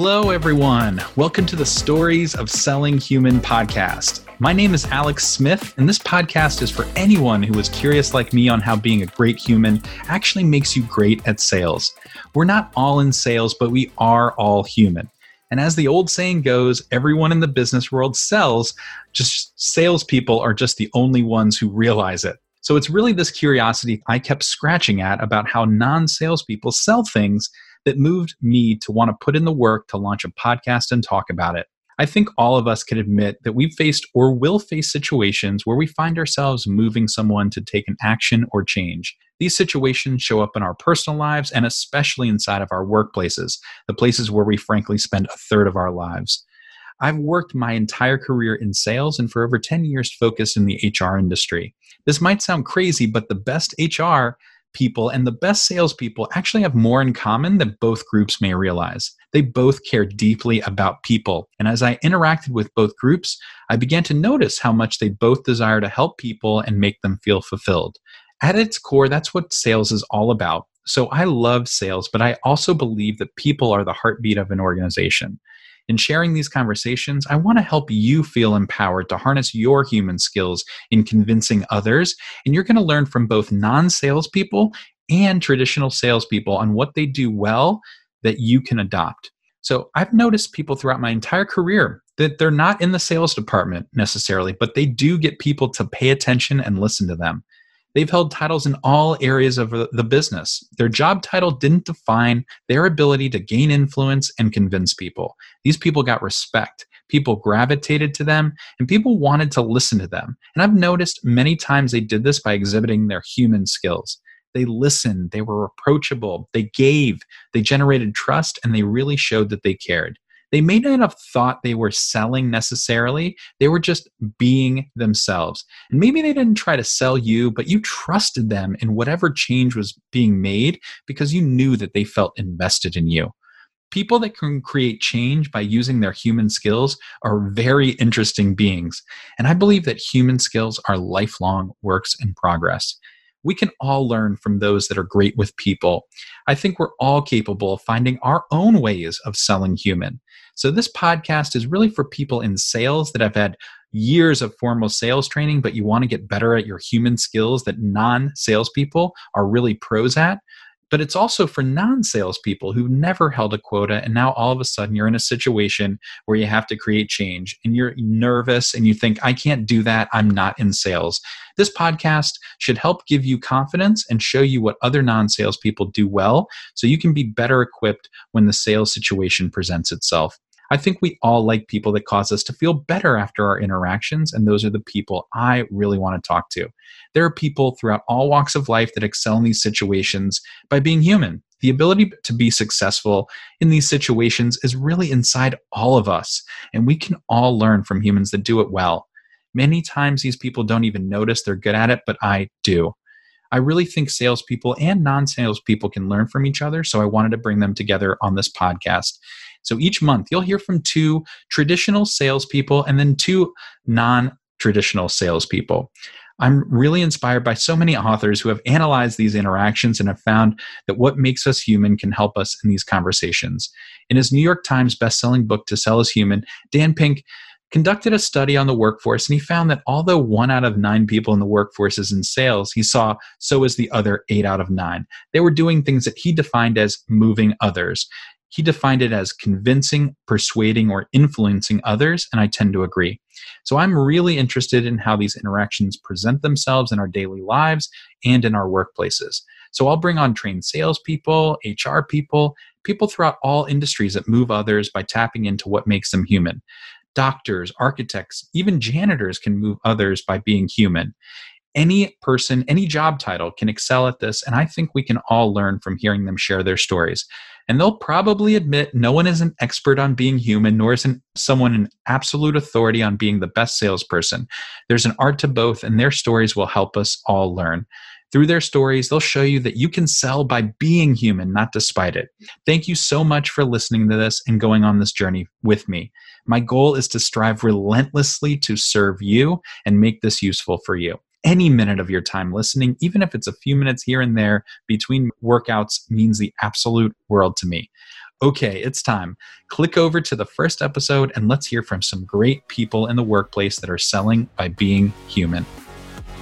Hello, everyone. Welcome to the Stories of Selling Human podcast. My name is Alex Smith, and this podcast is for anyone who is curious like me on how being a great human actually makes you great at sales. We're not all in sales, but we are all human. And as the old saying goes, everyone in the business world sells, just salespeople are just the only ones who realize it. So it's really this curiosity I kept scratching at about how non salespeople sell things that moved me to want to put in the work to launch a podcast and talk about it. I think all of us can admit that we've faced or will face situations where we find ourselves moving someone to take an action or change. These situations show up in our personal lives and especially inside of our workplaces, the places where we frankly spend a third of our lives. I've worked my entire career in sales and for over 10 years focused in the HR industry. This might sound crazy, but the best HR people and the best salespeople actually have more in common than both groups may realize. They both care deeply about people. And as I interacted with both groups, I began to notice how much they both desire to help people and make them feel fulfilled. At its core, that's what sales is all about. So I love sales, but I also believe that people are the heartbeat of an organization. In sharing these conversations, I want to help you feel empowered to harness your human skills in convincing others. And you're going to learn from both non salespeople and traditional salespeople on what they do well that you can adopt. So I've noticed people throughout my entire career that they're not in the sales department necessarily, but they do get people to pay attention and listen to them. They've held titles in all areas of the business. Their job title didn't define their ability to gain influence and convince people. These people got respect. People gravitated to them and people wanted to listen to them. And I've noticed many times they did this by exhibiting their human skills. They listened, they were approachable, they gave, they generated trust, and they really showed that they cared they may not have thought they were selling necessarily. They were just being themselves. And maybe they didn't try to sell you, but you trusted them in whatever change was being made because you knew that they felt invested in you. People that can create change by using their human skills are very interesting beings. And I believe that human skills are lifelong works in progress we can all learn from those that are great with people. I think we're all capable of finding our own ways of selling human. So, this podcast is really for people in sales that have had years of formal sales training, but you want to get better at your human skills that non salespeople are really pros at but it's also for non salespeople who've never held a quota. And now all of a sudden you're in a situation where you have to create change and you're nervous and you think, I can't do that. I'm not in sales. This podcast should help give you confidence and show you what other non salespeople do well so you can be better equipped when the sales situation presents itself. I think we all like people that cause us to feel better after our interactions, and those are the people I really want to talk to. There are people throughout all walks of life that excel in these situations by being human. The ability to be successful in these situations is really inside all of us, and we can all learn from humans that do it well. Many times, these people don't even notice they're good at it, but I do. I really think salespeople and non salespeople can learn from each other, so I wanted to bring them together on this podcast. So each month, you'll hear from two traditional salespeople and then two non traditional salespeople. I'm really inspired by so many authors who have analyzed these interactions and have found that what makes us human can help us in these conversations. In his New York Times bestselling book, To Sell Is Human, Dan Pink conducted a study on the workforce and he found that although one out of nine people in the workforce is in sales, he saw so is the other eight out of nine. They were doing things that he defined as moving others. He defined it as convincing, persuading, or influencing others, and I tend to agree. So I'm really interested in how these interactions present themselves in our daily lives and in our workplaces. So I'll bring on trained salespeople, HR people, people throughout all industries that move others by tapping into what makes them human. Doctors, architects, even janitors can move others by being human any person, any job title can excel at this. And I think we can all learn from hearing them share their stories. And they'll probably admit no one is an expert on being human, nor is someone an absolute authority on being the best salesperson. There's an art to both, and their stories will help us all learn. Through their stories, they'll show you that you can sell by being human, not despite it. Thank you so much for listening to this and going on this journey with me. My goal is to strive relentlessly to serve you and make this useful for you any minute of your time listening, even if it's a few minutes here and there between workouts, means the absolute world to me. Okay, it's time. Click over to the first episode and let's hear from some great people in the workplace that are selling by being human.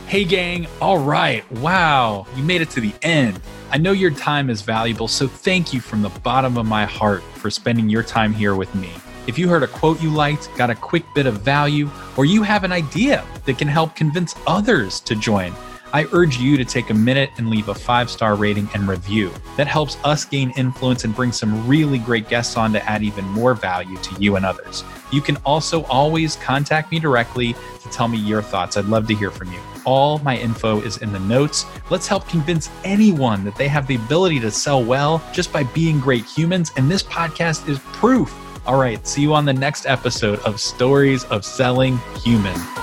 Hey, gang. All right. Wow. You made it to the end. I know your time is valuable, so thank you from the bottom of my heart for spending your time here with me. If you heard a quote you liked, got a quick bit of value, or you have an idea that can help convince others to join, I urge you to take a minute and leave a five star rating and review. That helps us gain influence and bring some really great guests on to add even more value to you and others. You can also always contact me directly to tell me your thoughts. I'd love to hear from you. All my info is in the notes. Let's help convince anyone that they have the ability to sell well just by being great humans. And this podcast is proof. All right, see you on the next episode of Stories of Selling Human.